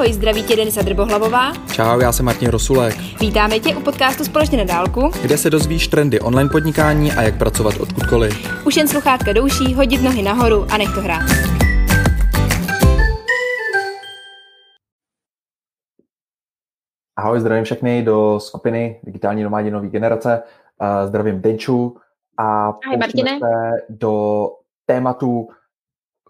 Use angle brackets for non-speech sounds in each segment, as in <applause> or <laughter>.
Ahoj, zdraví tě Denisa Drbohlavová. Čau, já jsem Martin Rosulek. Vítáme tě u podcastu Společně na dálku, kde se dozvíš trendy online podnikání a jak pracovat odkudkoliv. Už jen sluchátka douší, hodit nohy nahoru a nech to hrát. Ahoj, zdravím všechny do skupiny Digitální nomádi nový generace. Zdravím Denču a Ahoj, Martine. se do tématu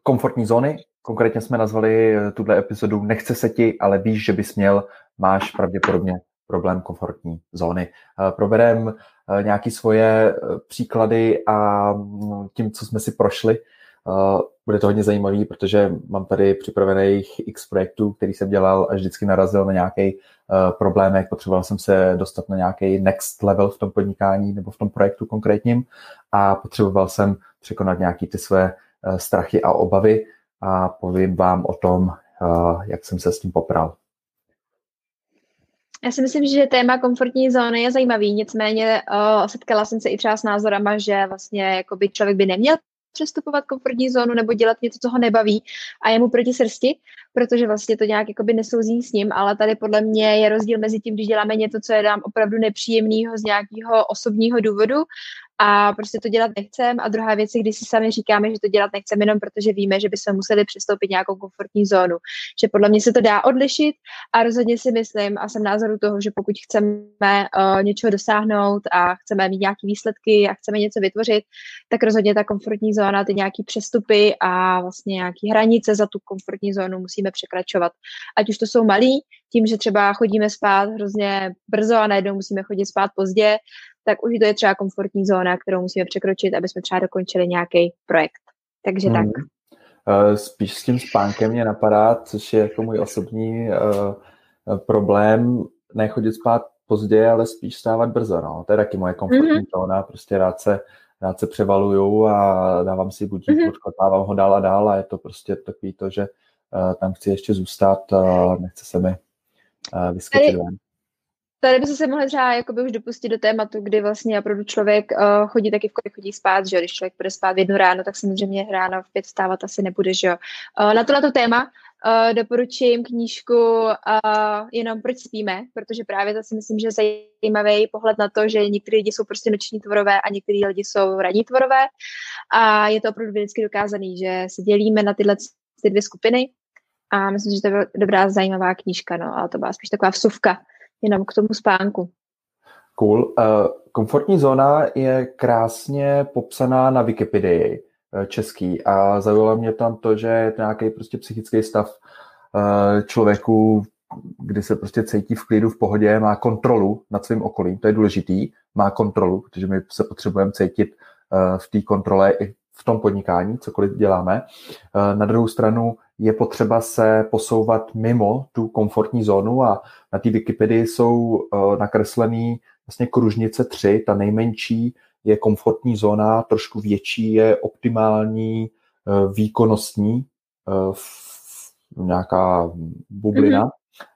komfortní zóny, Konkrétně jsme nazvali eh, tuhle epizodu Nechce se ti, ale víš, že bys měl, máš pravděpodobně problém komfortní zóny. Eh, proberem eh, nějaké svoje příklady a mm, tím, co jsme si prošli, bude to hodně zajímavý, protože mám tady připravených x projektů, který jsem dělal a vždycky narazil na nějaký problémek, potřeboval jsem se dostat na nějaký next level v tom podnikání nebo v tom projektu konkrétním a potřeboval jsem překonat nějaký ty své strachy a obavy, a povím vám o tom, eh, jak jsem se s tím popral. Já si myslím, že téma komfortní zóny je zajímavý, nicméně uh, setkala jsem se i třeba s názorama, že vlastně jakoby člověk by neměl přestupovat komfortní zónu nebo dělat něco, co ho nebaví a je mu proti srsti, protože vlastně to nějak jakoby nesouzí s ním, ale tady podle mě je rozdíl mezi tím, když děláme něco, co je nám opravdu nepříjemného z nějakého osobního důvodu a prostě to dělat nechcem. A druhá věc je, když si sami říkáme, že to dělat nechceme jenom protože víme, že bychom museli přistoupit nějakou komfortní zónu. Že podle mě se to dá odlišit a rozhodně si myslím a jsem názoru toho, že pokud chceme uh, něčeho dosáhnout a chceme mít nějaké výsledky a chceme něco vytvořit, tak rozhodně ta komfortní zóna, ty nějaké přestupy a vlastně nějaké hranice za tu komfortní zónu musíme překračovat. Ať už to jsou malí, tím, že třeba chodíme spát hrozně brzo a najednou musíme chodit spát pozdě, tak už to je třeba komfortní zóna, kterou musíme překročit, aby jsme třeba dokončili nějaký projekt. Takže hmm. tak. Uh, spíš s tím spánkem mě napadá, což je jako můj osobní uh, problém, nechodit spát pozdě, ale spíš stávat brzo. No. To je taky moje komfortní mm-hmm. zóna, prostě rád se, rád se převaluju a dávám si budík, mm-hmm. odklepávám ho dál a dál a je to prostě takový to, že uh, tam chci ještě zůstat, uh, nechce se mi uh, vyskočit ven. Tady by se mohli třeba jakoby už dopustit do tématu, kdy vlastně opravdu člověk uh, chodí taky v kolik chodí spát, že? Když člověk bude spát v jednu ráno, tak samozřejmě ráno v pět stávat asi nebude, že jo? Uh, na tohleto téma uh, doporučím knížku uh, jenom proč spíme, protože právě to si myslím, že zajímavý pohled na to, že některé lidi jsou prostě noční tvorové a některé lidi jsou ranní tvorové a je to opravdu vždycky dokázaný, že se dělíme na tyhle ty dvě skupiny a myslím, že to je dobrá zajímavá knížka, no, ale to byla spíš taková vsuvka jenom k tomu spánku. Cool. Uh, komfortní zóna je krásně popsaná na Wikipedii uh, český a zaujalo mě tam to, že je to nějaký prostě psychický stav uh, člověku, kdy se prostě cítí v klidu, v pohodě, má kontrolu nad svým okolím, to je důležitý, má kontrolu, protože my se potřebujeme cítit v té kontrole i v tom podnikání, cokoliv děláme. Na druhou stranu je potřeba se posouvat mimo tu komfortní zónu a na té Wikipedii jsou uh, nakreslený vlastně kružnice tři, ta nejmenší je komfortní zóna, trošku větší je optimální, uh, výkonnostní, uh, nějaká bublina mm-hmm.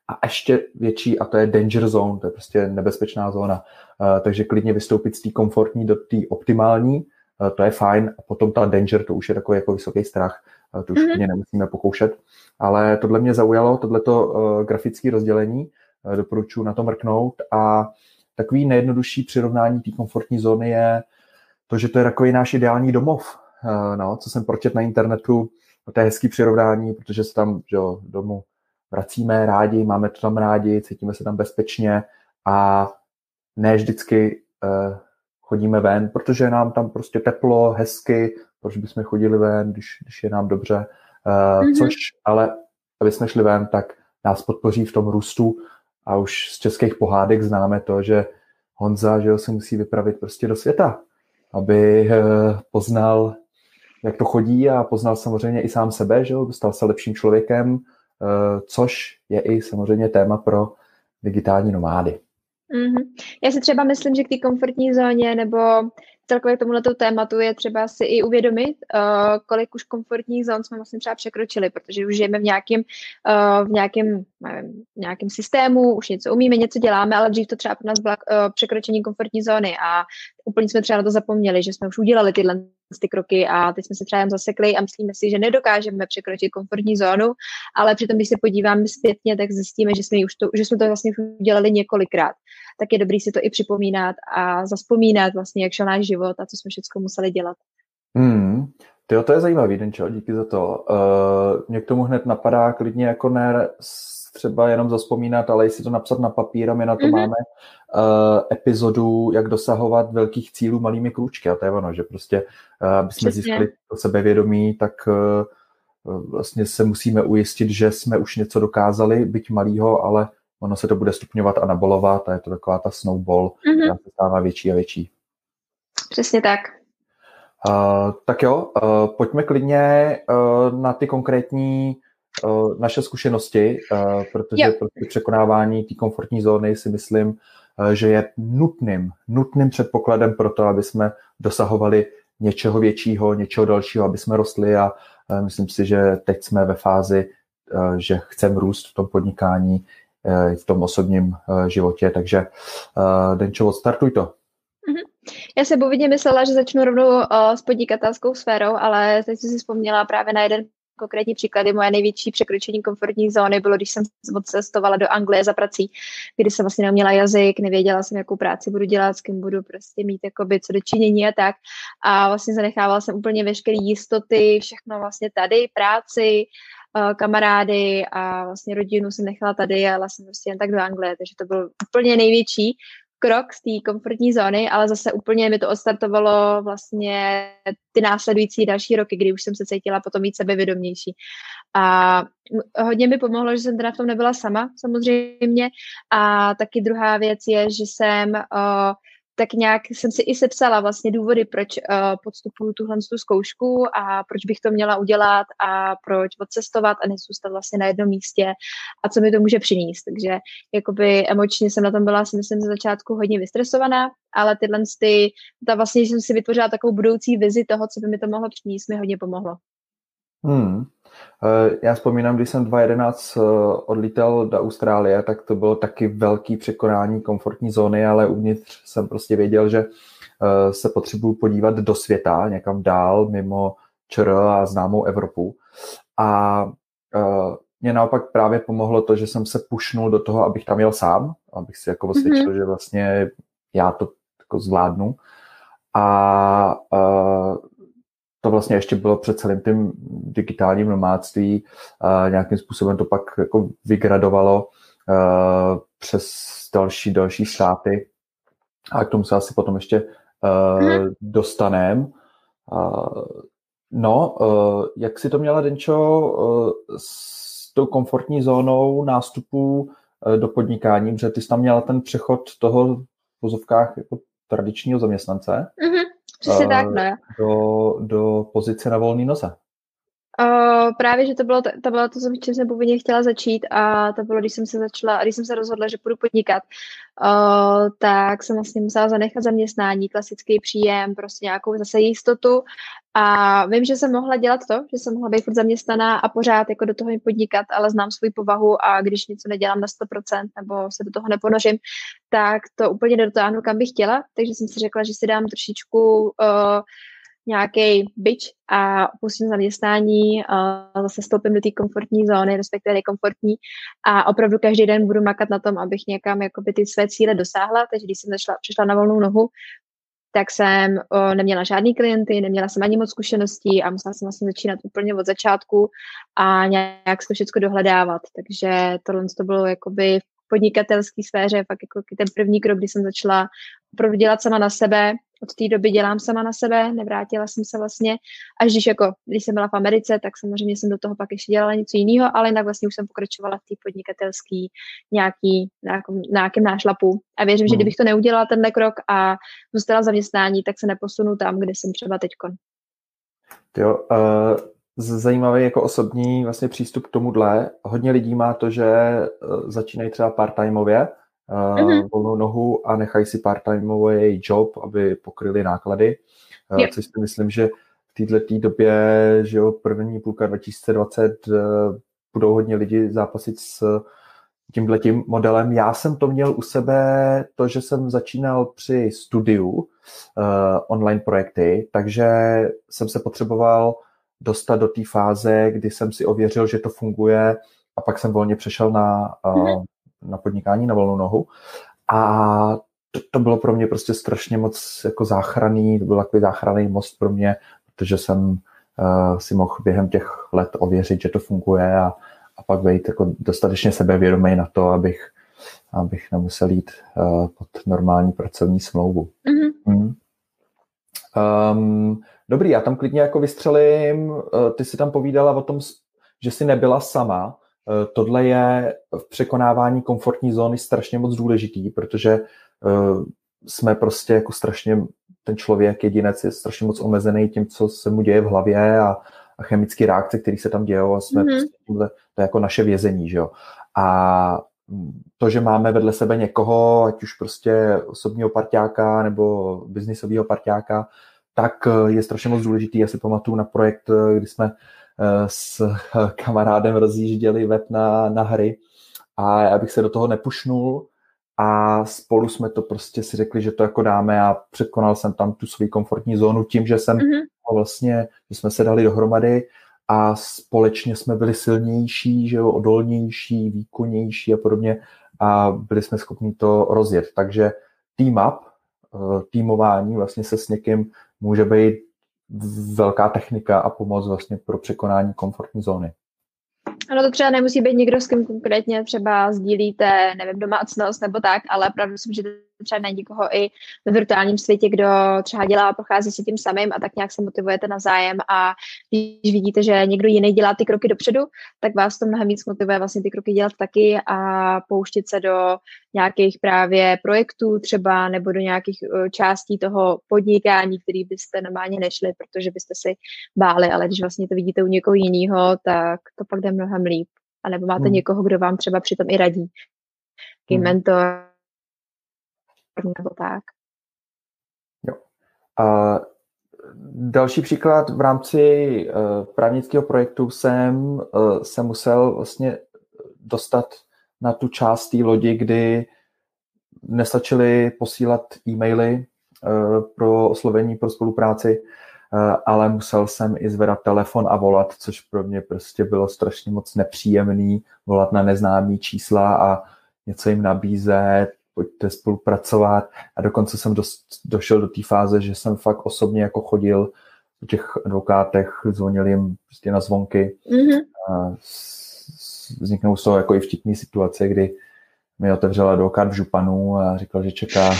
a ještě větší a to je danger zone, to je prostě nebezpečná zóna. Takže klidně vystoupit z té komfortní do té optimální, to je fajn a potom ta danger, to už je takový jako vysoký strach, to už mm-hmm. nemusíme pokoušet. Ale tohle mě zaujalo, tohleto uh, grafické rozdělení, uh, doporučuji na to mrknout a takový nejjednodušší přirovnání té komfortní zóny je to, že to je takový náš ideální domov. Uh, no, co jsem pročet na internetu, to je hezký přirovnání, protože se tam že jo, domů vracíme rádi, máme to tam rádi, cítíme se tam bezpečně a ne vždycky chodíme ven, protože nám tam prostě teplo, hezky, proč bychom chodili ven, když, když je nám dobře. Uh, mm-hmm. Což ale, aby jsme šli ven, tak nás podpoří v tom růstu a už z českých pohádek známe to, že Honza, že jo, se musí vypravit prostě do světa, aby uh, poznal, jak to chodí a poznal samozřejmě i sám sebe, že jo, stal se lepším člověkem, uh, což je i samozřejmě téma pro digitální nomády. Mm-hmm. Já si třeba myslím, že k té komfortní zóně nebo celkově k tomuto tématu je třeba si i uvědomit, uh, kolik už komfortních zón jsme vlastně třeba překročili, protože už žijeme v nějakém, uh, v nějakém, nevím, nějakém systému, už něco umíme, něco děláme, ale dřív to třeba pro nás bylo uh, překročení komfortní zóny a úplně jsme třeba na to zapomněli, že jsme už udělali tyhle ty kroky a teď jsme se třeba jen zasekli a myslíme si, že nedokážeme překročit komfortní zónu, ale přitom, když se podíváme zpětně, tak zjistíme, že jsme, už to, že jsme to vlastně udělali několikrát. Tak je dobrý si to i připomínat a zaspomínat vlastně, jak šel náš život a co jsme všechno museli dělat. Hmm. Tyjo, to je zajímavý, Denčo, díky za to. Uh, mě k tomu hned napadá klidně jako ne třeba jenom zaspomínat, ale jestli to napsat na papír a my na to mm-hmm. máme uh, epizodu, jak dosahovat velkých cílů malými krůčky a to je ono, že prostě, uh, aby jsme Přesně. získali to sebevědomí, tak uh, vlastně se musíme ujistit, že jsme už něco dokázali, byť malýho, ale ono se to bude stupňovat a nabolovat a je to taková ta snowball, mm-hmm. která se stává větší a větší. Přesně tak. Uh, tak jo, uh, pojďme klidně uh, na ty konkrétní uh, naše zkušenosti, uh, protože pro prostě překonávání té komfortní zóny si myslím, uh, že je nutným, nutným předpokladem pro to, aby jsme dosahovali něčeho většího, něčeho dalšího, aby jsme rostli a uh, myslím si, že teď jsme ve fázi, uh, že chceme růst v tom podnikání, uh, v tom osobním uh, životě, takže uh, Denčo, startuj to. Já se původně myslela, že začnu rovnou uh, s podnikatelskou sférou, ale teď jsem si vzpomněla právě na jeden konkrétní příklady. Moje největší překročení komfortní zóny bylo, když jsem odcestovala do Anglie za prací, kdy jsem vlastně neměla jazyk, nevěděla jsem, jakou práci budu dělat, s kým budu prostě mít jakoby co do činění a tak. A vlastně zanechávala jsem úplně veškeré jistoty, všechno vlastně tady, práci, eh, kamarády a vlastně rodinu jsem nechala tady a jela jsem prostě jen tak do Anglie, takže to byl úplně největší krok z té komfortní zóny, ale zase úplně mi to odstartovalo vlastně ty následující další roky, kdy už jsem se cítila potom víc sebevědomější. A hodně mi pomohlo, že jsem teda v tom nebyla sama, samozřejmě. A taky druhá věc je, že jsem uh, tak nějak jsem si i sepsala vlastně důvody, proč uh, podstupuju tuhle tu zkoušku a proč bych to měla udělat a proč odcestovat a nezůstat vlastně na jednom místě a co mi to může přinést. Takže jakoby emočně jsem na tom byla, si myslím, ze začátku hodně vystresovaná, ale tyhle ty, ta vlastně, že jsem si vytvořila takovou budoucí vizi toho, co by mi to mohlo přinést, mi hodně pomohlo. Hmm. Eh, já vzpomínám, když jsem 2011 eh, odlítal do Austrálie, tak to bylo taky velký překonání komfortní zóny, ale uvnitř jsem prostě věděl, že eh, se potřebuju podívat do světa, někam dál, mimo ČR a známou Evropu. A mě naopak právě pomohlo to, že jsem se pušnul do toho, abych tam jel sám, abych si jako osvědčil, mm-hmm. že vlastně já to jako zvládnu. A to vlastně ještě bylo před celým tím digitálním nomádství. A nějakým způsobem to pak jako vygradovalo uh, přes další, další státy. A k tomu se asi potom ještě uh, hmm. dostaneme. Uh, no, uh, jak si to měla, Denčo, uh, s tou komfortní zónou nástupu uh, do podnikání, protože ty jsi tam měla ten přechod toho v vozovkách jako tradičního zaměstnance. Mm-hmm. Přesně tak, no. Do, do pozice na volný noze. Uh, právě, že to bylo, to bylo to, čím jsem původně chtěla začít a to bylo, když jsem se začala, když jsem se rozhodla, že budu podnikat, uh, tak jsem vlastně musela zanechat zaměstnání, klasický příjem, prostě nějakou zase jistotu. A vím, že jsem mohla dělat to, že jsem mohla být furt zaměstnaná a pořád jako do toho podnikat, ale znám svou povahu a když něco nedělám na 100% nebo se do toho neponořím, tak to úplně nedotáhnu, kam bych chtěla, takže jsem si řekla, že si dám trošičku uh, nějaký byč a opustím zaměstnání, a zase stoupím do té komfortní zóny, respektive nekomfortní a opravdu každý den budu makat na tom, abych někam jakoby ty své cíle dosáhla, takže když jsem zašla, přišla na volnou nohu, tak jsem o, neměla žádný klienty, neměla jsem ani moc zkušeností a musela jsem vlastně začínat úplně od začátku a nějak to všechno dohledávat. Takže tohle to bylo jakoby v podnikatelské sféře fakt jako ten první krok, kdy jsem začala opravdu dělat sama na sebe. Od té doby dělám sama na sebe, nevrátila jsem se vlastně, až když jako, když jsem byla v Americe, tak samozřejmě jsem do toho pak ještě dělala něco jiného, ale jinak vlastně už jsem pokračovala v té podnikatelské nějaký, nějakým, nějakým nášlapu. A věřím, hmm. že kdybych to neudělala tenhle krok a zůstala zaměstnání, tak se neposunu tam, kde jsem třeba teďkon. Jo, uh, zajímavý jako osobní vlastně přístup k tomuhle. Hodně lidí má to, že eh, začínají třeba part-timeově, mm-hmm. volnou nohu a nechají si part-timeový job, aby pokryli náklady. Uh, yep. Což si myslím, že v této době, že jo, první půlka 2020 uh, budou hodně lidi zápasit s tímhletím modelem. Já jsem to měl u sebe, to, že jsem začínal při studiu, online projekty, takže jsem se potřeboval dostat do té fáze, kdy jsem si ověřil, že to funguje a pak jsem volně přešel na, mm-hmm. Na podnikání na volnou nohu. A to, to bylo pro mě prostě strašně moc jako záchranný, to byl takový záchranný most pro mě, protože jsem uh, si mohl během těch let ověřit, že to funguje a, a pak být jako dostatečně sebevědomý na to, abych, abych nemusel jít uh, pod normální pracovní smlouvu. Mm-hmm. Mm. Um, dobrý, já tam klidně jako vystřelím, uh, ty si tam povídala o tom, že jsi nebyla sama. Uh, tohle je v překonávání komfortní zóny strašně moc důležitý, protože uh, jsme prostě jako strašně, ten člověk, jedinec je strašně moc omezený tím, co se mu děje v hlavě a, a chemické reakce, které se tam dějou a jsme mm-hmm. prostě tímhle, to je jako naše vězení, že jo. A to, že máme vedle sebe někoho, ať už prostě osobního parťáka nebo biznisového parťáka, tak je strašně moc důležitý. Já si pamatuju na projekt, kdy jsme eh, s kamarádem rozjížděli web na, na hry a já bych se do toho nepušnul a spolu jsme to prostě si řekli, že to jako dáme a překonal jsem tam tu svou komfortní zónu tím, že jsem mm-hmm. vlastně, že jsme se dali dohromady a společně jsme byli silnější, že jo, odolnější, výkonnější a podobně a byli jsme schopni to rozjet. Takže team up, eh, týmování vlastně se s někým může být velká technika a pomoc vlastně pro překonání komfortní zóny. Ano, to třeba nemusí být někdo, s kým konkrétně třeba sdílíte, nevím, domácnost nebo tak, ale pravdu si můžete třeba najít někoho i ve virtuálním světě, kdo třeba dělá a prochází si tím samým a tak nějak se motivujete na zájem a když vidíte, že někdo jiný dělá ty kroky dopředu, tak vás to mnohem víc motivuje vlastně ty kroky dělat taky a pouštět se do nějakých právě projektů třeba nebo do nějakých uh, částí toho podnikání, který byste normálně nešli, protože byste si báli, ale když vlastně to vidíte u někoho jiného, tak to pak jde mnohem líp. A nebo máte hmm. někoho, kdo vám třeba přitom i radí. Taký hmm. mentor, nebo tak. Jo. A další příklad v rámci uh, právnického projektu jsem uh, se musel vlastně dostat na tu část té lodi, kdy nestačily posílat e-maily pro oslovení, pro spolupráci, ale musel jsem i zvedat telefon a volat, což pro mě prostě bylo strašně moc nepříjemný, volat na neznámý čísla a něco jim nabízet, pojďte spolupracovat a dokonce jsem dost, došel do té fáze, že jsem fakt osobně jako chodil u těch advokátech, zvonil jim prostě na zvonky. Mm-hmm. A vzniknou z toho jako i vtipné situace, kdy mi otevřel advokát v Županu a říkal, že čeká,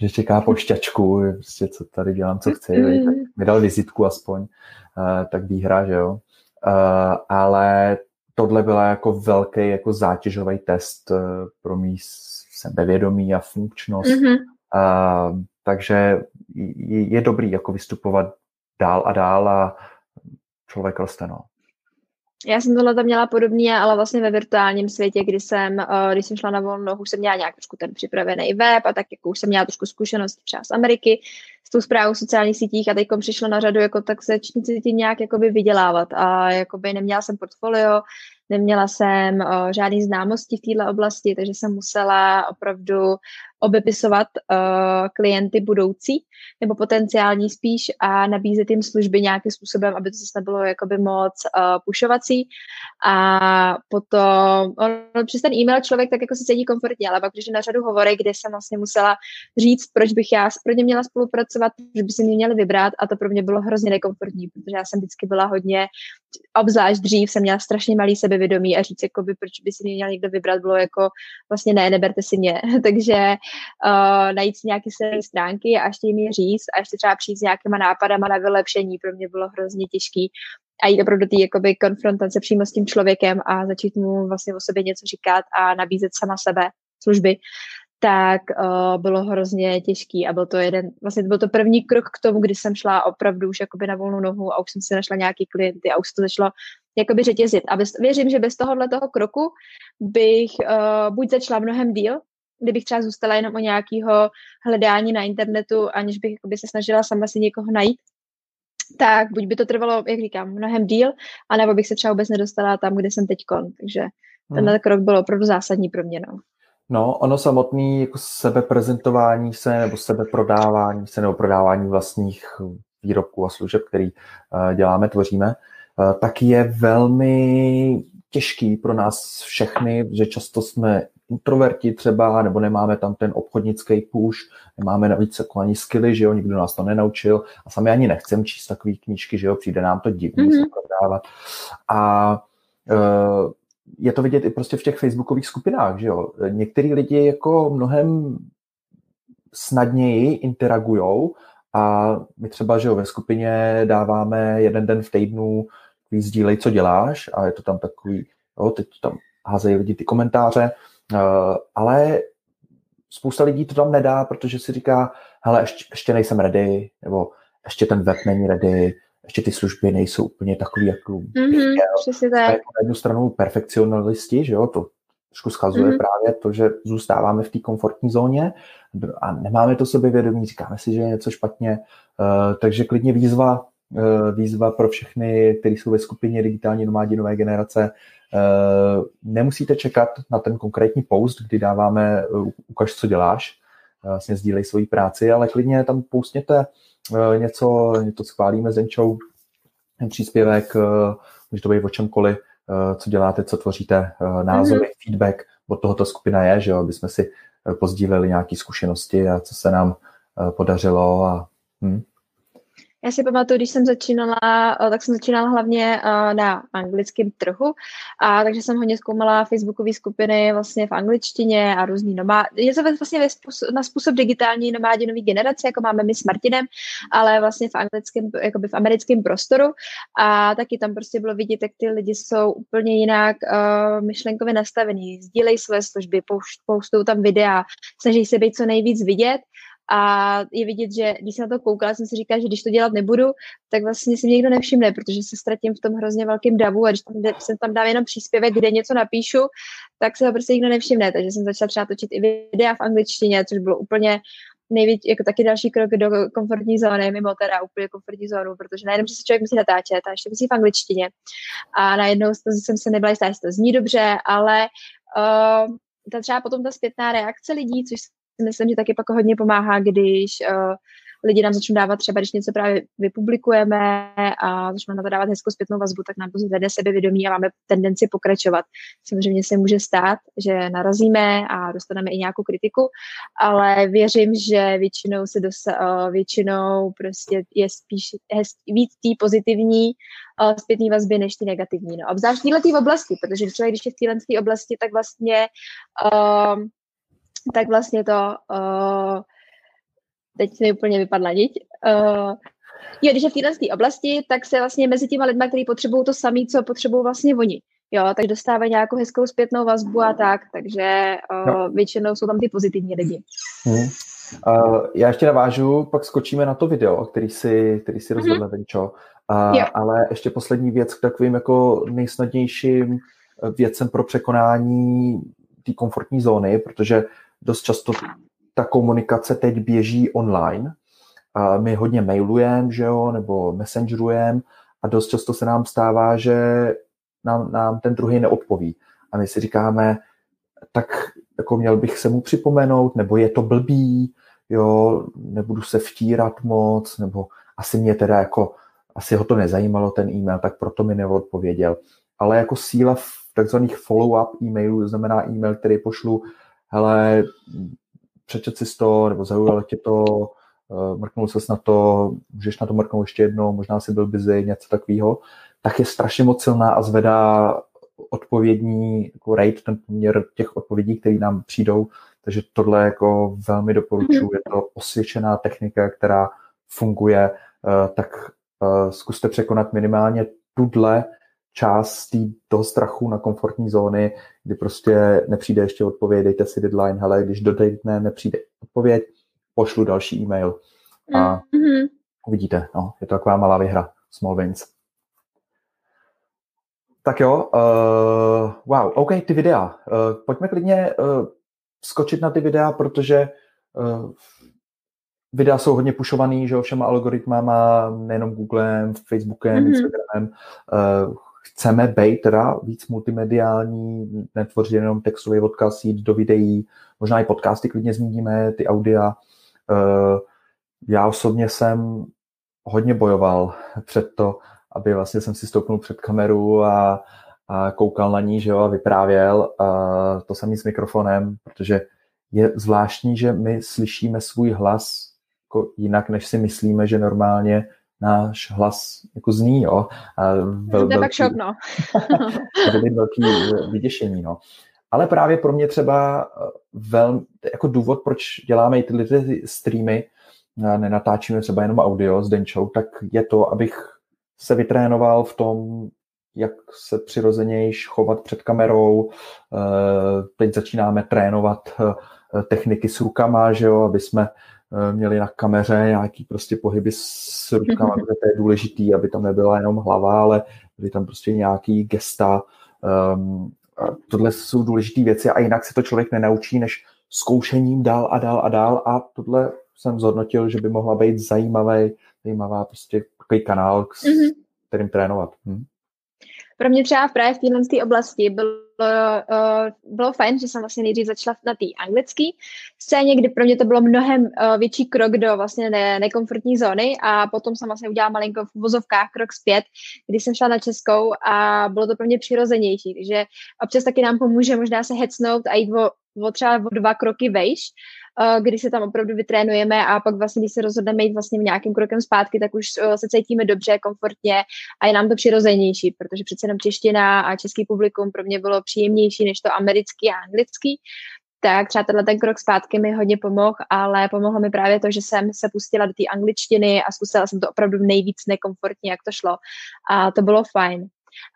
že čeká pošťačku, prostě co tady dělám, co chci, mm-hmm. tak mi dal vizitku aspoň, uh, tak výhra, že jo. Uh, ale tohle byla jako velký jako zátěžový test uh, pro mý sebevědomí a funkčnost. Mm-hmm. A, takže je, je dobrý jako vystupovat dál a dál a člověk roste, no. Já jsem tohle tam měla podobně, ale vlastně ve virtuálním světě, kdy jsem, uh, když jsem šla na volnou, už jsem měla nějak trošku ten připravený web a tak jako už jsem měla trošku zkušenosti třeba z Ameriky, s tou zprávou sociálních sítích a teď přišlo na řadu, jako tak se tím nějak jakoby vydělávat a jakoby neměla jsem portfolio, neměla jsem uh, žádný známosti v této oblasti, takže jsem musela opravdu obepisovat uh, klienty budoucí nebo potenciální spíš a nabízet jim služby nějakým způsobem, aby to zase nebylo jakoby moc uh, pušovací a potom on, přes ten e-mail člověk tak jako se cítí komfortně, ale pak když na řadu hovory, kde jsem vlastně musela říct, proč bych já pro ně měla spolupracovat, že by si mě měli vybrat a to pro mě bylo hrozně nekomfortní, protože já jsem vždycky byla hodně, obzvlášť dřív jsem měla strašně malý sebevědomí a říct, jakoby, proč by si mě měl někdo vybrat, bylo jako vlastně ne, neberte si mě. <laughs> Takže uh, najít si nějaké své stránky a ještě jim je říct a ještě třeba přijít s nějakýma nápadama na vylepšení, pro mě bylo hrozně těžký a jít opravdu do té jakoby, konfrontace přímo s tím člověkem a začít mu vlastně o sobě něco říkat a nabízet sama sebe služby, tak uh, bylo hrozně těžký a byl to jeden, vlastně to byl to první krok k tomu, kdy jsem šla opravdu už jakoby na volnou nohu a už jsem si našla nějaký klienty a už to začalo jakoby řetězit. A bez, věřím, že bez tohohle toho kroku bych uh, buď začala mnohem díl, kdybych třeba zůstala jenom o nějakého hledání na internetu, aniž bych jakoby, se snažila sama si někoho najít, tak buď by to trvalo, jak říkám, mnohem díl, anebo bych se třeba vůbec nedostala tam, kde jsem teď kon. Takže hmm. tenhle krok byl opravdu zásadní pro mě. No. No, ono samotné jako sebeprezentování se nebo sebeprodávání se nebo prodávání vlastních výrobků a služeb, který uh, děláme, tvoříme, uh, tak je velmi těžký pro nás všechny, že často jsme introverti třeba, nebo nemáme tam ten obchodnický push, nemáme navíc jako ani skilly, že jo, nikdo nás to nenaučil a sami ani nechcem číst takové knížky, že jo, přijde nám to divný mm-hmm. se prodávat. A uh, je to vidět i prostě v těch facebookových skupinách, že jo. Některý lidi jako mnohem snadněji interagujou a my třeba, že jo, ve skupině dáváme jeden den v týdnu sdílej, co děláš a je to tam takový, jo, teď tam házejí lidi ty komentáře, ale spousta lidí to tam nedá, protože si říká, hele, ještě, ještě nejsem ready, nebo ještě ten web není ready, ještě ty služby nejsou úplně takový, jako mm-hmm, tak. Jako na jednu stranu perfekcionalisti, že jo, to trošku schazuje mm-hmm. právě to, že zůstáváme v té komfortní zóně a nemáme to sebevědomí, říkáme si, že je něco špatně, uh, takže klidně výzva, uh, výzva pro všechny, kteří jsou ve skupině digitální nomádi nové generace, uh, nemusíte čekat na ten konkrétní post, kdy dáváme ukaž, co děláš, vlastně sdílej svoji práci, ale klidně tam postněte Eh, něco, něco schválíme s Denčou, ten příspěvek, eh, může to být o čemkoliv, eh, co děláte, co tvoříte, názory, mm-hmm. feedback, od tohoto skupina je, že jo, aby jsme si pozdíleli nějaké zkušenosti a co se nám podařilo a hm. Já si pamatuju, když jsem začínala, eh, tak jsem začínala hlavně eh, na anglickém trhu, a takže jsem hodně zkoumala facebookové skupiny vlastně v angličtině a různý nomád. Je to vlastně na způsob digitální nomádi nový generace, jako máme my s Martinem, ale vlastně v anglickém, jakoby v americkém prostoru. A taky tam prostě bylo vidět, jak ty lidi jsou úplně jinak uh, myšlenkově nastavený, sdílejí své služby, postou tam videa, snaží se být co nejvíc vidět a je vidět, že když jsem na to koukala, jsem si říkala, že když to dělat nebudu, tak vlastně si mě někdo nevšimne, protože se ztratím v tom hrozně velkém davu a když tam, jsem tam dám jenom příspěvek, kde něco napíšu, tak se ho prostě nikdo nevšimne. Takže jsem začala třeba točit i videa v angličtině, což bylo úplně nejvíc, jako taky další krok do komfortní zóny, mimo teda úplně komfortní zónu, protože najednou si člověk musí natáčet a ještě musí v angličtině. A najednou jsem se nebyla jistá, jestli to zní dobře, ale uh, ta třeba potom ta zpětná reakce lidí, což myslím, že taky pak hodně pomáhá, když uh, lidi nám začnou dávat třeba, když něco právě vypublikujeme a začneme na to dávat hezkou zpětnou vazbu, tak nám to zvede sebevědomí a máme tendenci pokračovat. Samozřejmě se může stát, že narazíme a dostaneme i nějakou kritiku, ale věřím, že většinou se dosa, uh, většinou prostě je spíš hez, víc tý pozitivní uh, zpětný vazby než ty negativní. No. Obzvlášť v této oblasti, protože člověk, když je v této oblasti, tak vlastně uh, tak vlastně to, uh, teď mi úplně vypadla niť, uh, jo, když je v této oblasti, tak se vlastně mezi těma lidmi, kteří potřebují to samé, co potřebují vlastně oni. Jo, tak dostávají nějakou hezkou zpětnou vazbu a tak, takže uh, no. většinou jsou tam ty pozitivní lidi. Hmm. Uh, já ještě navážu, pak skočíme na to video, který si, který si rozvedla, mm-hmm. Venčo. Uh, ale ještě poslední věc k takovým jako nejsnadnějším věcem pro překonání té komfortní zóny, protože dost často ta komunikace teď běží online. A my hodně mailujeme, že jo, nebo messengerujeme a dost často se nám stává, že nám, nám ten druhý neodpoví. A my si říkáme, tak jako měl bych se mu připomenout, nebo je to blbý, jo, nebudu se vtírat moc, nebo asi mě teda jako, asi ho to nezajímalo ten e-mail, tak proto mi neodpověděl. Ale jako síla v takzvaných follow-up e-mailů, znamená e-mail, který pošlu hele, přečet si to, nebo zaujalo tě to, uh, mrknul ses na to, můžeš na to mrknout ještě jednou, možná si byl busy, něco takového, tak je strašně moc silná a zvedá odpovědní jako rate, ten poměr těch odpovědí, které nám přijdou, takže tohle jako velmi doporučuji, mhm. je to osvědčená technika, která funguje, uh, tak uh, zkuste překonat minimálně tuhle část tý, toho strachu na komfortní zóny, kdy prostě nepřijde ještě odpověď, dejte si deadline, hele, když do dne nepřijde odpověď, pošlu další e-mail a mm-hmm. uvidíte, no, je to taková malá vyhra, small wins. Tak jo, uh, wow, OK, ty videa. Uh, pojďme klidně uh, skočit na ty videa, protože uh, videa jsou hodně pušovaný, že jo, všema algoritmama, nejenom Googlem, Facebookem, mm-hmm. Instagramem. Uh, chceme být teda víc multimediální, netvořit jenom textový odkaz, jít do videí, možná i podcasty klidně zmíníme, ty audia. Eh, já osobně jsem hodně bojoval před to, aby vlastně jsem si stoupnul před kameru a, a koukal na ní, že jo, a vyprávěl a to samý s mikrofonem, protože je zvláštní, že my slyšíme svůj hlas jako jinak, než si myslíme, že normálně náš hlas jako zní, jo. A vel, to je pak šok, no. <laughs> velký vyděšení, no. Ale právě pro mě třeba eh, velmi, jako důvod, proč děláme i tyhle ty streamy, nenatáčíme třeba jenom audio s Denčou, tak je to, abych se vytrénoval v tom, jak se přirozenějš chovat před kamerou. Eh, teď začínáme trénovat eh, techniky s rukama, že jo, aby jsme eh, měli na kameře nějaký prostě pohyby s rukama, kde to je důležitý, aby tam nebyla jenom hlava, ale byly tam prostě nějaký gesta. Ehm, tohle jsou důležité věci a jinak se to člověk nenaučí, než zkoušením dál a dál a dál a tohle jsem zhodnotil, že by mohla být zajímavý, zajímavá prostě takový kanál, s mm-hmm. kterým trénovat. Hm? Pro mě třeba právě v téhle oblasti bylo, uh, bylo fajn, že jsem vlastně nejdřív začala na té anglické scéně, kdy pro mě to bylo mnohem uh, větší krok do vlastně ne, nekomfortní zóny a potom jsem vlastně udělala malinko v vozovkách krok zpět, kdy jsem šla na českou a bylo to pro mě přirozenější, takže občas taky nám pomůže možná se hecnout a jít o, o třeba o dva kroky vejš, kdy se tam opravdu vytrénujeme a pak vlastně, když se rozhodneme jít vlastně nějakým krokem zpátky, tak už eh, se cítíme dobře, komfortně a je nám to přirozenější, protože přece jenom čeština a český publikum pro mě bylo příjemnější než to americký a anglický, tak třeba tenhle ten krok zpátky mi hodně pomohl, ale pomohlo mi právě to, že jsem se pustila do té angličtiny a zkusila jsem to opravdu nejvíc nekomfortně, jak to šlo. A to bylo fajn.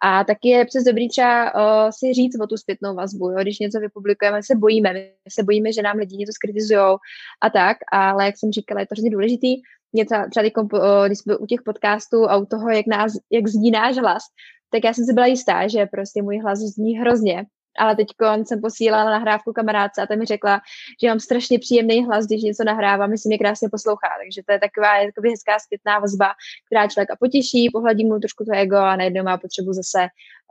A taky je přes dobrý třeba uh, si říct o tu zpětnou vazbu, jo? když něco vypublikujeme, se bojíme, my se bojíme, že nám lidi něco skritizují a tak, ale jak jsem říkala, je to hrozně důležitý. Mě třeba, třeba uh, když jsme u těch podcastů a u toho, jak, nás, jak zní náš hlas, tak já jsem si byla jistá, že prostě můj hlas zní hrozně ale teď jsem posílala nahrávku kamarádce a ta mi řekla, že mám strašně příjemný hlas, když něco nahrávám, myslím, mě krásně poslouchá. Takže to je taková jakoby hezká zpětná vazba, která člověka potěší, pohladí mu trošku to ego a najednou má potřebu zase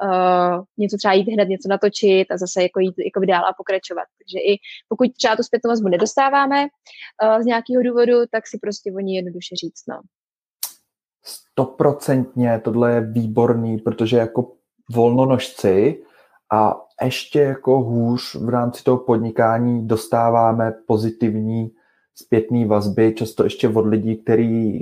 uh, něco třeba jít hned, něco natočit a zase jako jít jako dál a pokračovat. Takže i pokud třeba tu zpětnou vazbu nedostáváme uh, z nějakého důvodu, tak si prostě o ní jednoduše říct. No. Stoprocentně, tohle je výborný, protože jako volnonožci a ještě jako hůř v rámci toho podnikání dostáváme pozitivní zpětné vazby, často ještě od lidí, který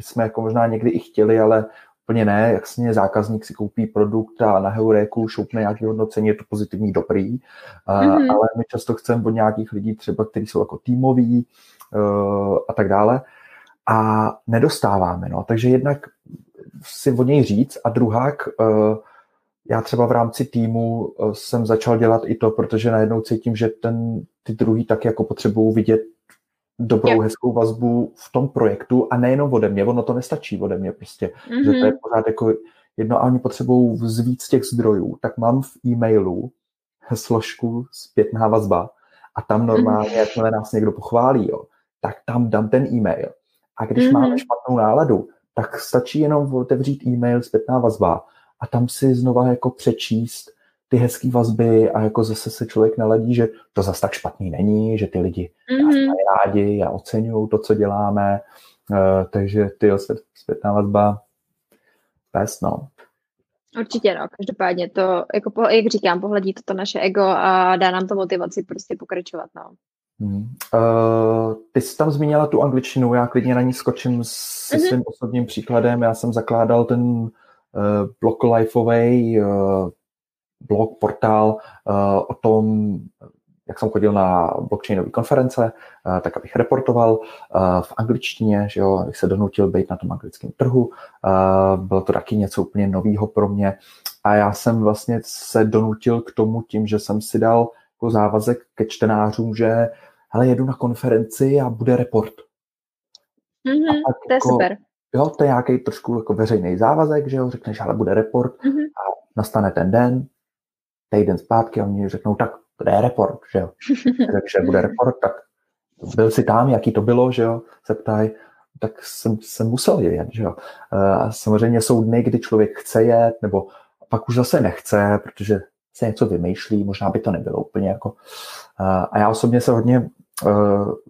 jsme jako možná někdy i chtěli, ale úplně ne, jak si zákazník si koupí produkt a na heuréku šoupne nějaké hodnocení, je to pozitivní, dobrý, mm-hmm. ale my často chceme od nějakých lidí třeba, kteří jsou jako týmoví uh, a tak dále. A nedostáváme, no, takže jednak si o něj říct a druhák uh, já třeba v rámci týmu eh, jsem začal dělat i to, protože najednou cítím, že ten, ty druhý tak jako potřebují vidět dobrou, yep. hezkou vazbu v tom projektu a nejenom ode mě, ono to nestačí ode mě prostě, mm-hmm. že to je pořád jako jedno a oni potřebují z víc těch zdrojů, tak mám v e-mailu <laughs> složku zpětná vazba a tam normálně, mm-hmm. jakmile nás někdo pochválí, jo, tak tam dám ten e-mail. A když mm-hmm. máme špatnou náladu, tak stačí jenom otevřít e-mail zpětná vazba a tam si znova jako přečíst ty hezké vazby a jako zase se člověk naladí, že to zase tak špatný není, že ty lidi mm-hmm. nás mají rádi a oceňují to, co děláme, uh, takže ty zpětná vazba best, no. Určitě no, každopádně to, jako, jak říkám, pohledí to, to naše ego a dá nám to motivaci prostě pokračovat, no. Hmm. Uh, ty jsi tam zmínila tu angličtinu, já klidně na ní skočím s mm-hmm. svým osobním příkladem. Já jsem zakládal ten Eh, blokolifeový eh, blog, portál eh, o tom, jak jsem chodil na blockchainové konference, tak abych reportoval v angličtině, že jo, abych se donutil být na tom anglickém trhu. Bylo to taky něco úplně nového pro mě. A já jsem vlastně se donutil k tomu tím, že jsem si dal jako závazek ke čtenářům, že hele, jedu na konferenci a bude report. Mm-hmm, a tak to je jako, super jo, to je nějaký trošku jako veřejný závazek, že jo, řekneš, ale bude report mm-hmm. a nastane ten den, týden zpátky a oni řeknou, tak to je report, že jo. <laughs> Takže bude report, tak byl si tam, jaký to bylo, že jo, se ptají, tak jsem, jsem musel jet, že jo. A samozřejmě jsou dny, kdy člověk chce jet, nebo pak už zase nechce, protože se něco vymýšlí, možná by to nebylo úplně jako... A já osobně se hodně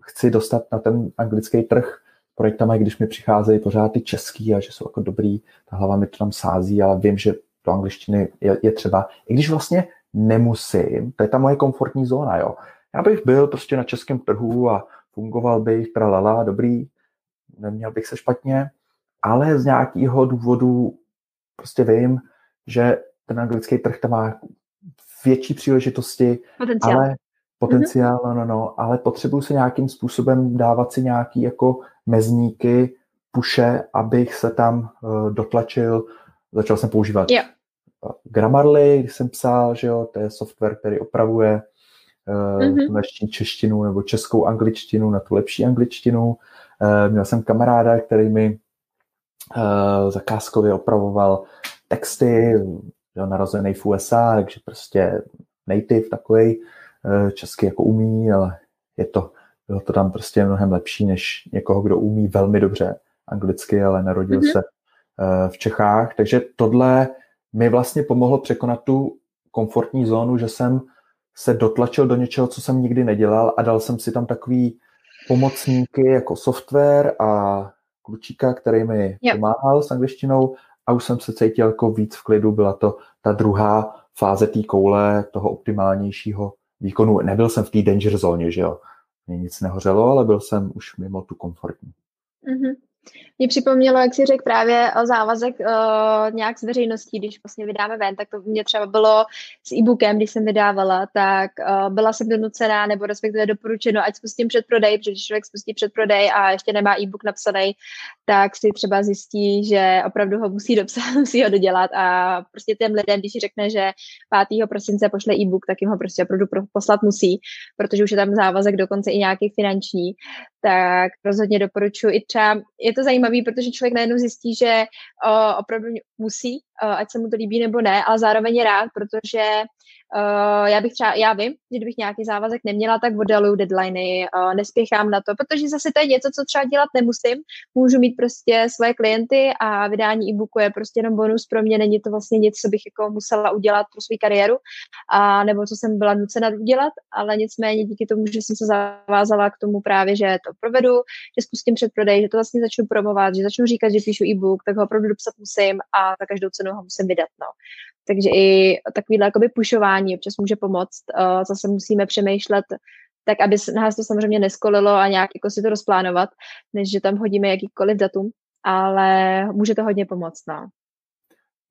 chci dostat na ten anglický trh projektama, když mi přicházejí pořád ty český a že jsou jako dobrý, ta hlava mi to tam sází, ale vím, že do angličtiny je, je třeba, i když vlastně nemusím, to je ta moje komfortní zóna, jo. Já bych byl prostě na českém trhu a fungoval bych, tralala, dobrý, neměl bych se špatně, ale z nějakého důvodu prostě vím, že ten anglický trh tam má větší příležitosti, potenciál. ale potenciál, mm-hmm. no, no, no, ale potřebuju se nějakým způsobem dávat si nějaký jako mezníky, puše, abych se tam uh, dotlačil. Začal jsem používat yeah. Grammarly, když jsem psal, že jo, to je software, který opravuje uh, mm-hmm. češtinu nebo českou angličtinu na tu lepší angličtinu. Uh, měl jsem kamaráda, který mi uh, zakázkově opravoval texty, jo, narozený v USA, takže prostě native takový, uh, česky jako umí, ale je to, bylo to tam prostě mnohem lepší než někoho, kdo umí velmi dobře anglicky, ale narodil mm-hmm. se uh, v Čechách. Takže tohle mi vlastně pomohlo překonat tu komfortní zónu, že jsem se dotlačil do něčeho, co jsem nikdy nedělal a dal jsem si tam takový pomocníky jako software a klučíka, který mi yep. pomáhal s angličtinou a už jsem se cítil jako víc v klidu. Byla to ta druhá fáze té koule, toho optimálnějšího výkonu. Nebyl jsem v té danger zóně, že jo. Mě nic nehořelo, ale byl jsem už mimo tu komfortní. Mm-hmm. Mě připomnělo, jak si řekl právě o závazek uh, nějak s veřejností, když vlastně vydáme ven, tak to mě třeba bylo s e-bookem, když jsem vydávala, tak uh, byla jsem donucená, nebo respektive doporučeno, ať spustím předprodej, protože když člověk spustí předprodej a ještě nemá e-book napsaný, tak si třeba zjistí, že opravdu ho musí dopsat, <laughs> musí ho dodělat a prostě těm lidem, když si řekne, že 5. prosince pošle e-book, tak jim ho prostě opravdu poslat musí, protože už je tam závazek dokonce i nějaký finanční, tak rozhodně doporučuji i třeba, je to zajímavé, protože člověk najednou zjistí, že o, opravdu musí, ať se mu to líbí nebo ne, ale zároveň je rád, protože Uh, já bych třeba, já vím, že kdybych nějaký závazek neměla, tak oddaluju deadliny, uh, nespěchám na to, protože zase to je něco, co třeba dělat nemusím, můžu mít prostě svoje klienty a vydání e-booku je prostě jenom bonus pro mě, není to vlastně nic, co bych jako musela udělat pro svou kariéru, a nebo co jsem byla nucena udělat, ale nicméně díky tomu, že jsem se zavázala k tomu právě, že to provedu, že spustím předprodej, že to vlastně začnu promovat, že začnu říkat, že píšu e-book, tak ho opravdu dopsat musím a za každou cenu ho musím vydat. No. Takže i takovýhle jakoby pušování občas může pomoct. Uh, zase musíme přemýšlet tak, aby nás to samozřejmě neskolilo a nějak jako si to rozplánovat, než že tam hodíme jakýkoliv datum, ale může to hodně pomoct. No.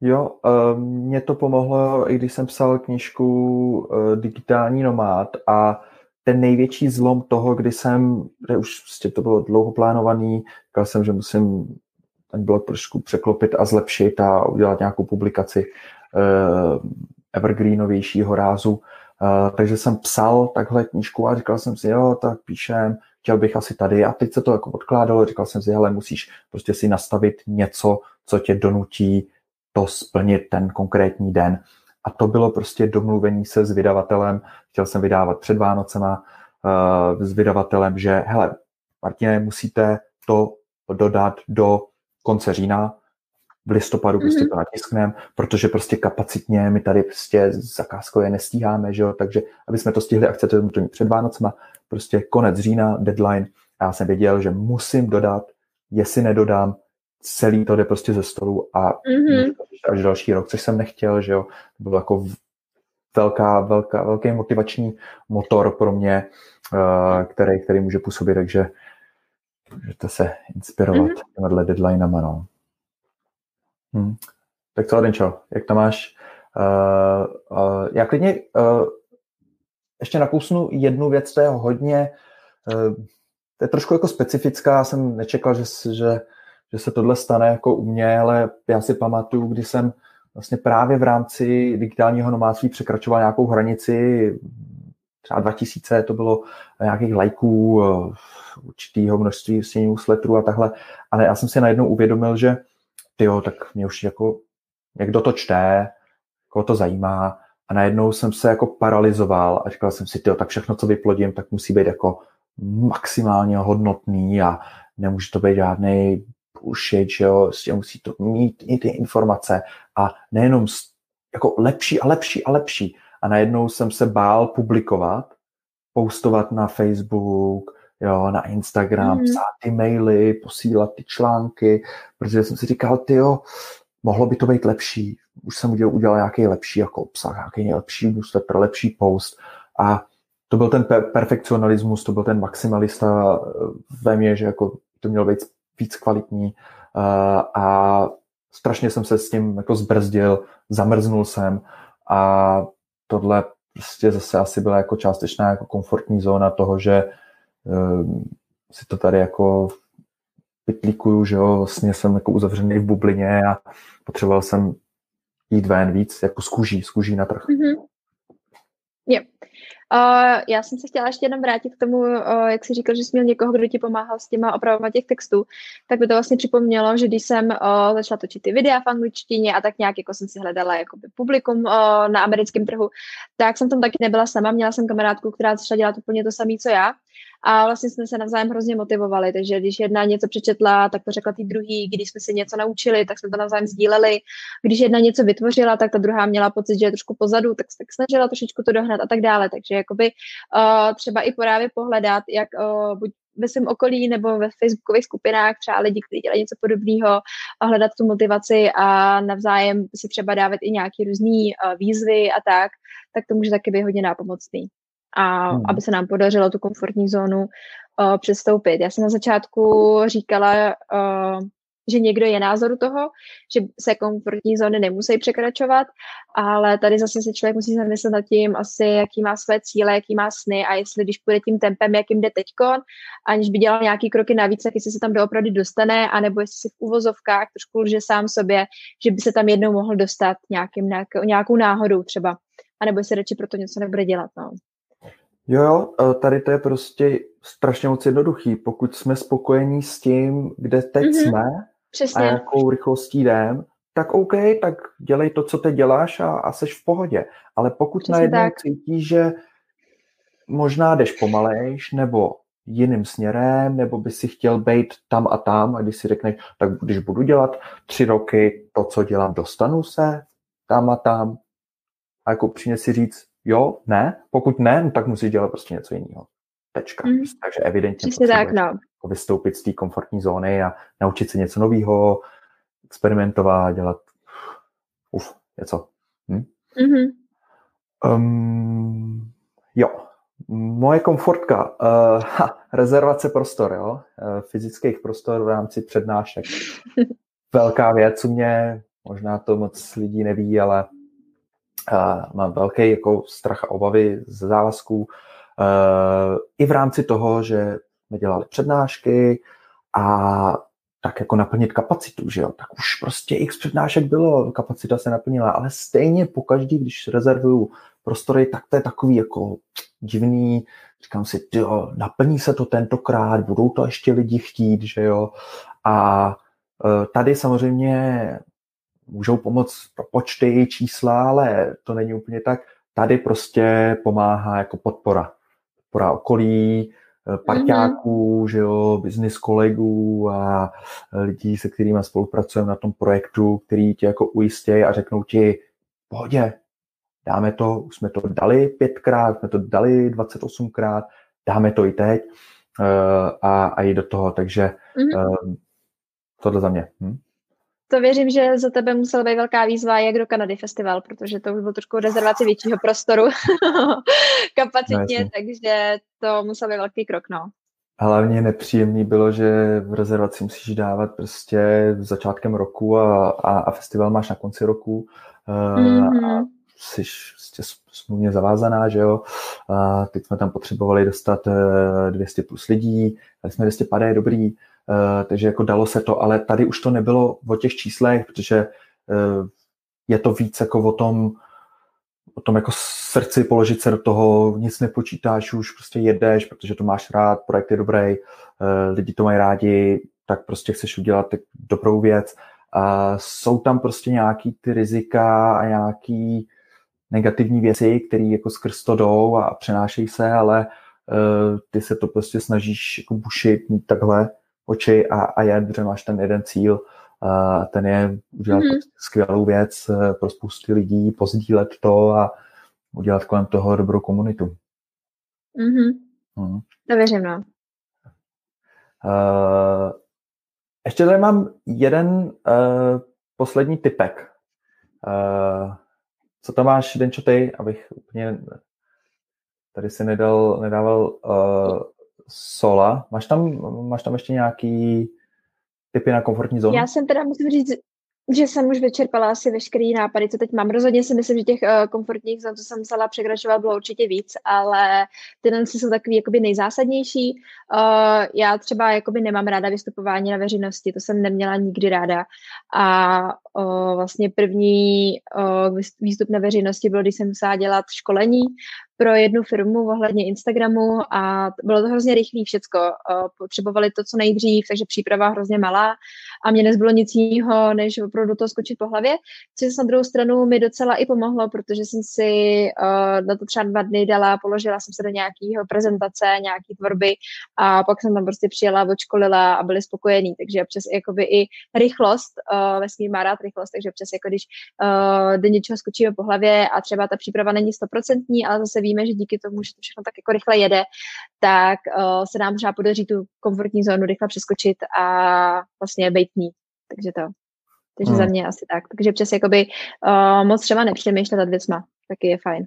Jo, uh, mě to pomohlo, i když jsem psal knížku uh, Digitální nomád a ten největší zlom toho, kdy jsem, kde už prostě to bylo dlouho plánovaný, říkal jsem, že musím ten blog trošku překlopit a zlepšit a udělat nějakou publikaci uh, evergreenovějšího rázu. Uh, takže jsem psal takhle knížku a říkal jsem si, jo, tak píšem, chtěl bych asi tady. A teď se to jako odkládalo, říkal jsem si, hele, musíš prostě si nastavit něco, co tě donutí to splnit ten konkrétní den. A to bylo prostě domluvení se s vydavatelem. Chtěl jsem vydávat před Vánocema uh, s vydavatelem, že hele, Martine, musíte to dodat do konce října, v listopadu prostě mm-hmm. to natiskneme, protože prostě kapacitně my tady prostě zakázkově nestíháme, že jo, takže aby jsme to stihli a chcete to mít před Vánocema, prostě konec října, deadline a já jsem věděl, že musím dodat, jestli nedodám, celý to jde prostě ze stolu a mm-hmm. až další rok, což jsem nechtěl, že jo, to bylo jako velká, velká, velký motivační motor pro mě, uh, který, který může působit, takže můžete se inspirovat mm-hmm. těmhle deadlinama, no. Hmm. Tak co, Adenčo, jak to máš? Uh, uh, já klidně uh, ještě nakousnu jednu věc, to je hodně, uh, to je trošku jako specifická, já jsem nečekal, že, že, že se tohle stane jako u mě, ale já si pamatuju, když jsem vlastně právě v rámci digitálního nomádství překračoval nějakou hranici, třeba 2000, to bylo nějakých lajků, určitého množství newsletterů a takhle, ale já jsem si najednou uvědomil, že tyjo, tak mě už jako, jak kdo to čte, koho to zajímá a najednou jsem se jako paralizoval a říkal jsem si, tyjo, tak všechno, co vyplodím, tak musí být jako maximálně hodnotný a nemůže to být žádný bullshit, že jo, prostě musí to mít i ty informace a nejenom jako lepší a lepší a lepší. A najednou jsem se bál publikovat, postovat na Facebook, jo, na Instagram, mm. psát ty maily, posílat ty články, protože jsem si říkal, ty jo, mohlo by to být lepší. Už jsem udělal, udělal nějaký lepší jako obsah, nějaký lepší newsletter, lepší post. A to byl ten per- perfekcionalismus, to byl ten maximalista eh, ve mně, že jako to mělo být víc kvalitní uh, a strašně jsem se s tím jako zbrzdil, zamrznul jsem a tohle prostě zase asi byla jako částečná jako komfortní zóna toho, že uh, si to tady jako pytlíkuju, že jo, vlastně jsem jako uzavřený v bublině a potřeboval jsem jít ven víc, jako z kůží, z kůží na trh. Mm-hmm. Jo. Uh, já jsem se chtěla ještě jenom vrátit k tomu, uh, jak jsi říkal, že jsi měl někoho, kdo ti pomáhal s těma opravama těch textů, tak by to vlastně připomnělo, že když jsem uh, začala točit ty videa v angličtině a tak nějak jako jsem si hledala jakoby publikum uh, na americkém trhu, tak jsem tam taky nebyla sama, měla jsem kamarádku, která začala dělat úplně to samé, co já a vlastně jsme se navzájem hrozně motivovali, takže když jedna něco přečetla, tak to řekla ty druhý, když jsme si něco naučili, tak jsme to navzájem sdíleli, když jedna něco vytvořila, tak ta druhá měla pocit, že je trošku pozadu, tak se tak snažila trošičku to dohnat a tak dále, takže jakoby uh, třeba i právě pohledat, jak uh, buď ve svém okolí nebo ve facebookových skupinách třeba lidi, kteří dělají něco podobného a hledat tu motivaci a navzájem si třeba dávat i nějaké různé uh, výzvy a tak, tak to může taky být hodně nápomocný a hmm. aby se nám podařilo tu komfortní zónu uh, přestoupit. Já jsem na začátku říkala, uh, že někdo je názoru toho, že se komfortní zóny nemusí překračovat, ale tady zase se člověk musí zamyslet nad tím asi, jaký má své cíle, jaký má sny a jestli když půjde tím tempem, jakým jde teďkon, aniž by dělal nějaký kroky navíc, tak jestli se tam doopravdy dostane, anebo jestli si v uvozovkách trošku lže sám sobě, že by se tam jednou mohl dostat nějakým, nějakou, nějakou náhodou třeba, anebo jestli radši proto něco nebude dělat. No. Jo, jo, e, tady to je prostě strašně moc jednoduchý. Pokud jsme spokojení s tím, kde teď mm-hmm. jsme Přesně. a jakou rychlostí jdem, tak OK, tak dělej to, co teď děláš a, a seš v pohodě. Ale pokud Přesně najednou tak. cítíš, že možná jdeš pomalejš, nebo jiným směrem, nebo by si chtěl být tam a tam a když si řekneš, tak když budu dělat tři roky to, co dělám, dostanu se tam a tam a jako upřímně si říct, jo, ne, pokud ne, no, tak musíš dělat prostě něco jiného. Tečka. Mm. Takže evidentně Přesně tak, no. vystoupit z té komfortní zóny a naučit se něco nového, experimentovat, dělat uf, něco. Hm? Mm-hmm. Um, jo, moje komfortka, uh, ha, rezervace prostor, jo, uh, fyzických prostor v rámci přednášek. <laughs> Velká věc u mě, možná to moc lidí neví, ale mám velký jako strach a obavy z závazků. I v rámci toho, že jsme dělali přednášky a tak jako naplnit kapacitu, že jo, tak už prostě x přednášek bylo, kapacita se naplnila, ale stejně po každý, když rezervuju prostory, tak to je takový jako divný, říkám si, jo, naplní se to tentokrát, budou to ještě lidi chtít, že jo, a eh, tady samozřejmě můžou pomoct pro počty, čísla, ale to není úplně tak. Tady prostě pomáhá jako podpora. Podpora okolí, eh, parťáků, mm-hmm. že jo, business kolegů a lidí, se kterými spolupracujeme na tom projektu, který tě jako ujistějí a řeknou ti, pohodě, dáme to, už jsme to dali pětkrát, jsme to dali 28krát, dáme to i teď uh, a, a jít do toho, takže mm-hmm. tohle za mě. Hm? To věřím, že za tebe musela být velká výzva, jak do Kanady festival, protože to už bylo trošku rezervaci většího prostoru <laughs> kapacitně, no, takže to musel být velký krok, no. Hlavně nepříjemný bylo, že v rezervaci musíš dávat prostě začátkem roku a, a, a festival máš na konci roku mm-hmm. a jsi prostě smluvně zavázaná, že jo. A teď jsme tam potřebovali dostat 200 plus lidí, tak jsme 250, dobrý, Eh, takže jako dalo se to, ale tady už to nebylo o těch číslech, protože eh, je to víc jako o tom, o tom jako srdci položit se do toho, nic nepočítáš, už prostě jedeš, protože to máš rád, projekt je dobrý, eh, lidi to mají rádi, tak prostě chceš udělat dobrou věc. A jsou tam prostě nějaký ty rizika a nějaký negativní věci, které jako skrz to jdou a přenášejí se, ale ty se to prostě snažíš jako bušit, mít takhle oči a, a jet, protože máš ten jeden cíl a ten je udělat mm-hmm. skvělou věc pro spousty lidí, pozdílet to a udělat kolem toho dobrou komunitu. Mm-hmm. Mm. To věřím, no. Uh, ještě tady mám jeden uh, poslední typek. Uh, co tam máš, Denčo, ty, abych úplně tady si nedal, nedával uh, sola. Máš tam, máš tam ještě nějaký typy na komfortní zónu? Já jsem teda, musím říct, že jsem už vyčerpala asi veškerý nápady, co teď mám. Rozhodně si myslím, že těch uh, komfortních zón, co jsem musela překračovat, bylo určitě víc, ale tyhle jsou takový jakoby nejzásadnější. Uh, já třeba jakoby nemám ráda vystupování na veřejnosti, to jsem neměla nikdy ráda. A uh, vlastně první uh, výstup na veřejnosti bylo, když jsem musela dělat školení pro jednu firmu ohledně Instagramu a bylo to hrozně rychlé všecko. Potřebovali to co nejdřív, takže příprava hrozně malá a mě nezbylo nic jiného, než opravdu to skočit po hlavě, což na druhou stranu mi docela i pomohlo, protože jsem si na to třeba dva dny dala, položila jsem se do nějakého prezentace, nějaký tvorby a pak jsem tam prostě přijela, odškolila a byli spokojení, takže přes jakoby i rychlost, vesmír má rád rychlost, takže přes jako když do něčeho skočíme po hlavě a třeba ta příprava není stoprocentní, ale zase víme, že díky tomu, že to všechno tak jako rychle jede, tak uh, se nám třeba podaří tu komfortní zónu rychle přeskočit a vlastně být ní. Takže to. Takže hmm. za mě asi tak. Takže přes jakoby uh, moc třeba nepřemýšlet nad věcma, taky je fajn.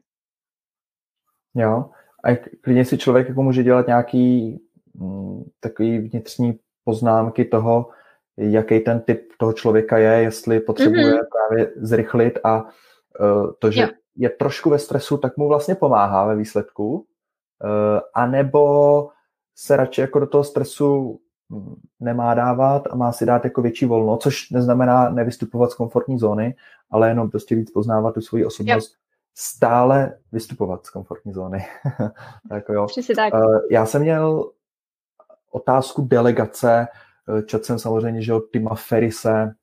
Jo. A klidně si člověk jako může dělat nějaký mm, takový vnitřní poznámky toho, jaký ten typ toho člověka je, jestli potřebuje mm-hmm. právě zrychlit a uh, to, že jo je trošku ve stresu, tak mu vlastně pomáhá ve výsledku, eh, a nebo se radši jako do toho stresu hm, nemá dávat a má si dát jako větší volno, což neznamená nevystupovat z komfortní zóny, ale jenom prostě víc poznávat tu svoji osobnost, yep. stále vystupovat z komfortní zóny. <laughs> tak jo. tak. Eh, já jsem měl otázku delegace, eh, četl jsem samozřejmě, že od Tima Ferise,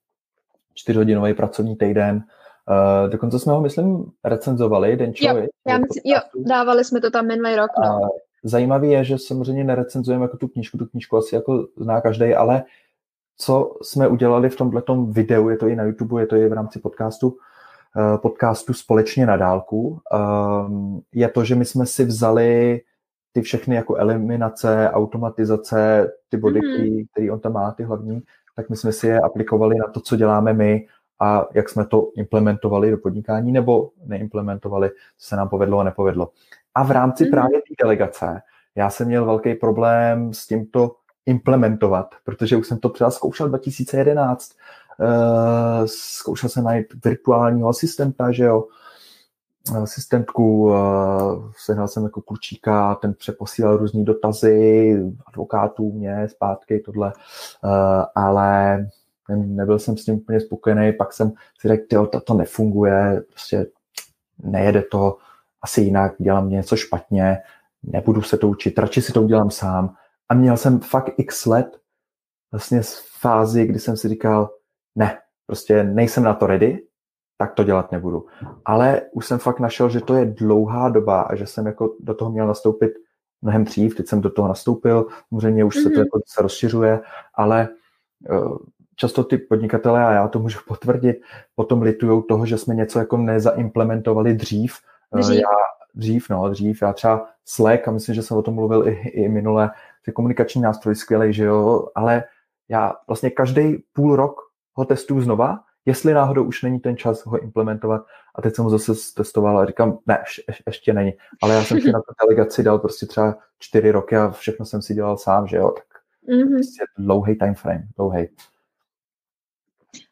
čtyřhodinový pracovní týden, Uh, dokonce jsme ho, myslím, recenzovali, Denčo. Jo, já myslím, jo, dávali jsme to tam minulý rok. No. Uh, zajímavý je, že samozřejmě nerecenzujeme jako tu knížku, tu knížku asi jako zná každý, ale co jsme udělali v tomhle videu, je to i na YouTube, je to i v rámci podcastu, uh, podcastu Společně na dálku, uh, je to, že my jsme si vzali ty všechny jako eliminace, automatizace, ty body, mm-hmm. které on tam má, ty hlavní, tak my jsme si je aplikovali na to, co děláme my a jak jsme to implementovali do podnikání nebo neimplementovali, co se nám povedlo a nepovedlo. A v rámci mm-hmm. právě té delegace já jsem měl velký problém s tímto implementovat, protože už jsem to třeba zkoušel 2011. Uh, eh, zkoušel jsem najít virtuálního asistenta, že jo, asistentku, uh, sehnal jsem jako klučíka, ten přeposílal různý dotazy advokátů, mě, zpátky, tohle, uh, ale nebyl jsem s tím úplně spokojený, pak jsem si řekl, to, to nefunguje, prostě nejede to, asi jinak, dělám něco špatně, nebudu se to učit, radši si to udělám sám. A měl jsem fakt x let vlastně z fázi, kdy jsem si říkal, ne, prostě nejsem na to ready, tak to dělat nebudu. Ale už jsem fakt našel, že to je dlouhá doba a že jsem jako do toho měl nastoupit mnohem dřív, teď jsem do toho nastoupil, samozřejmě už mm-hmm. se to mhm. jako se rozšiřuje, ale uh, často ty podnikatelé, a já to můžu potvrdit, potom litují toho, že jsme něco jako nezaimplementovali dřív. Eh, dřív. Já, dřív, no, dřív. Já třeba Slack, a myslím, že jsem o tom mluvil i, i minule, ty komunikační nástroj skvělý, že jo, ale já vlastně každý půl rok ho testuju znova, jestli náhodou už není ten čas ho implementovat. A teď jsem ho zase testoval a říkám, ne, ještě, ještě není. Ale já jsem si na tu delegaci dal prostě třeba čtyři roky a všechno jsem si dělal sám, že jo, tak mm-hmm. prostě dlouhý time frame, dlouhý.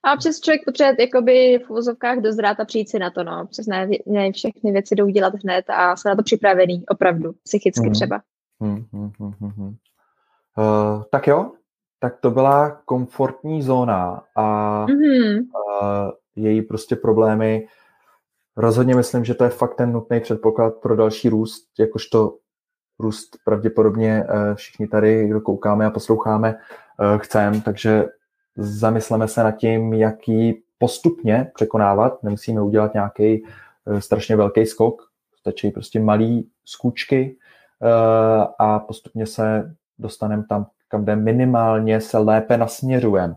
A přes člověk potřebuje jakoby v uvozovkách dozrát a přijít si na to, no. Přes ne, ne všechny věci jdou dělat hned a jsme na to připravený, opravdu, psychicky mm. třeba. Mm, mm, mm, mm. Uh, tak jo, tak to byla komfortní zóna a mm-hmm. uh, její prostě problémy. Rozhodně myslím, že to je fakt ten nutný předpoklad pro další růst, jakožto růst pravděpodobně uh, všichni tady, kdo koukáme a posloucháme, uh, chceme, takže zamysleme se nad tím, jaký postupně překonávat. Nemusíme udělat nějaký eh, strašně velký skok, stačí prostě malý skůčky eh, a postupně se dostaneme tam, kam jde minimálně se lépe nasměřujeme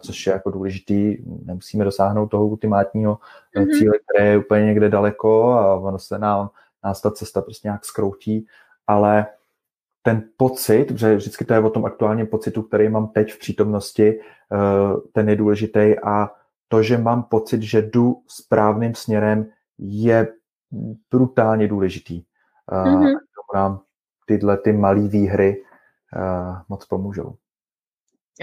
což je jako důležitý. Nemusíme dosáhnout toho ultimátního mm-hmm. cíle, které je úplně někde daleko a ono se nám, nás ta cesta prostě nějak skroutí, ale ten pocit, že vždycky to je o tom aktuálním pocitu, který mám teď v přítomnosti, ten je důležitý a to, že mám pocit, že jdu správným směrem, je brutálně důležitý. Mm-hmm. Nám tyhle ty malé výhry moc pomůžou.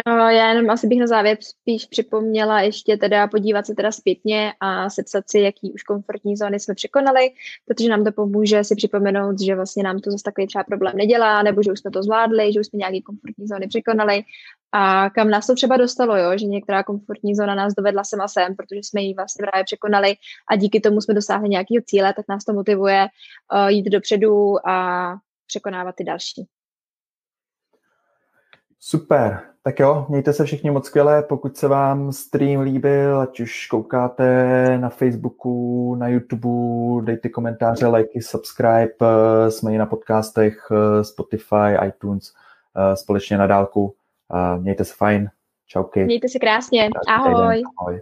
Já jenom asi bych na závěr spíš připomněla ještě teda podívat se teda zpětně a sepsat si, jaký už komfortní zóny jsme překonali, protože nám to pomůže si připomenout, že vlastně nám to zase takový třeba problém nedělá, nebo že už jsme to zvládli, že už jsme nějaký komfortní zóny překonali a kam nás to třeba dostalo, jo? že některá komfortní zóna nás dovedla sem a sem, protože jsme ji vlastně právě překonali a díky tomu jsme dosáhli nějakého cíle, tak nás to motivuje uh, jít dopředu a překonávat ty další. Super, tak jo, mějte se všichni moc skvěle, pokud se vám stream líbil, ať už koukáte na Facebooku, na YouTube, dejte komentáře, lajky, subscribe, jsme i na podcastech, Spotify, iTunes, společně na dálku. Mějte se fajn, čauky. Mějte se krásně, ahoj. ahoj.